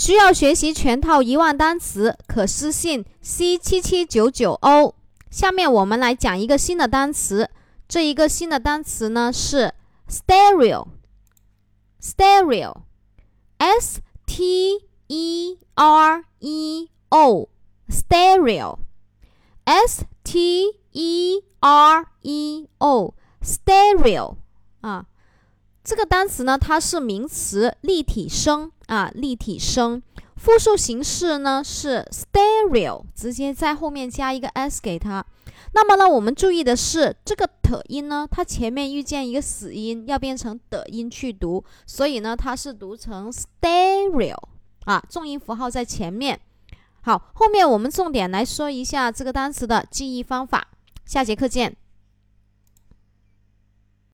需要学习全套一万单词，可私信。C 七七九九 o。下面我们来讲一个新的单词，这一个新的单词呢是 stereo，stereo，s t e r e o，stereo，s t e r e o，stereo 啊。这个单词呢，它是名词，立体声。啊，立体声。复数形式呢是 stereo，直接在后面加一个 s 给它。那么呢，我们注意的是这个的音呢，它前面遇见一个死音，要变成的音去读，所以呢，它是读成 stereo 啊，重音符号在前面。好，后面我们重点来说一下这个单词的记忆方法。下节课见。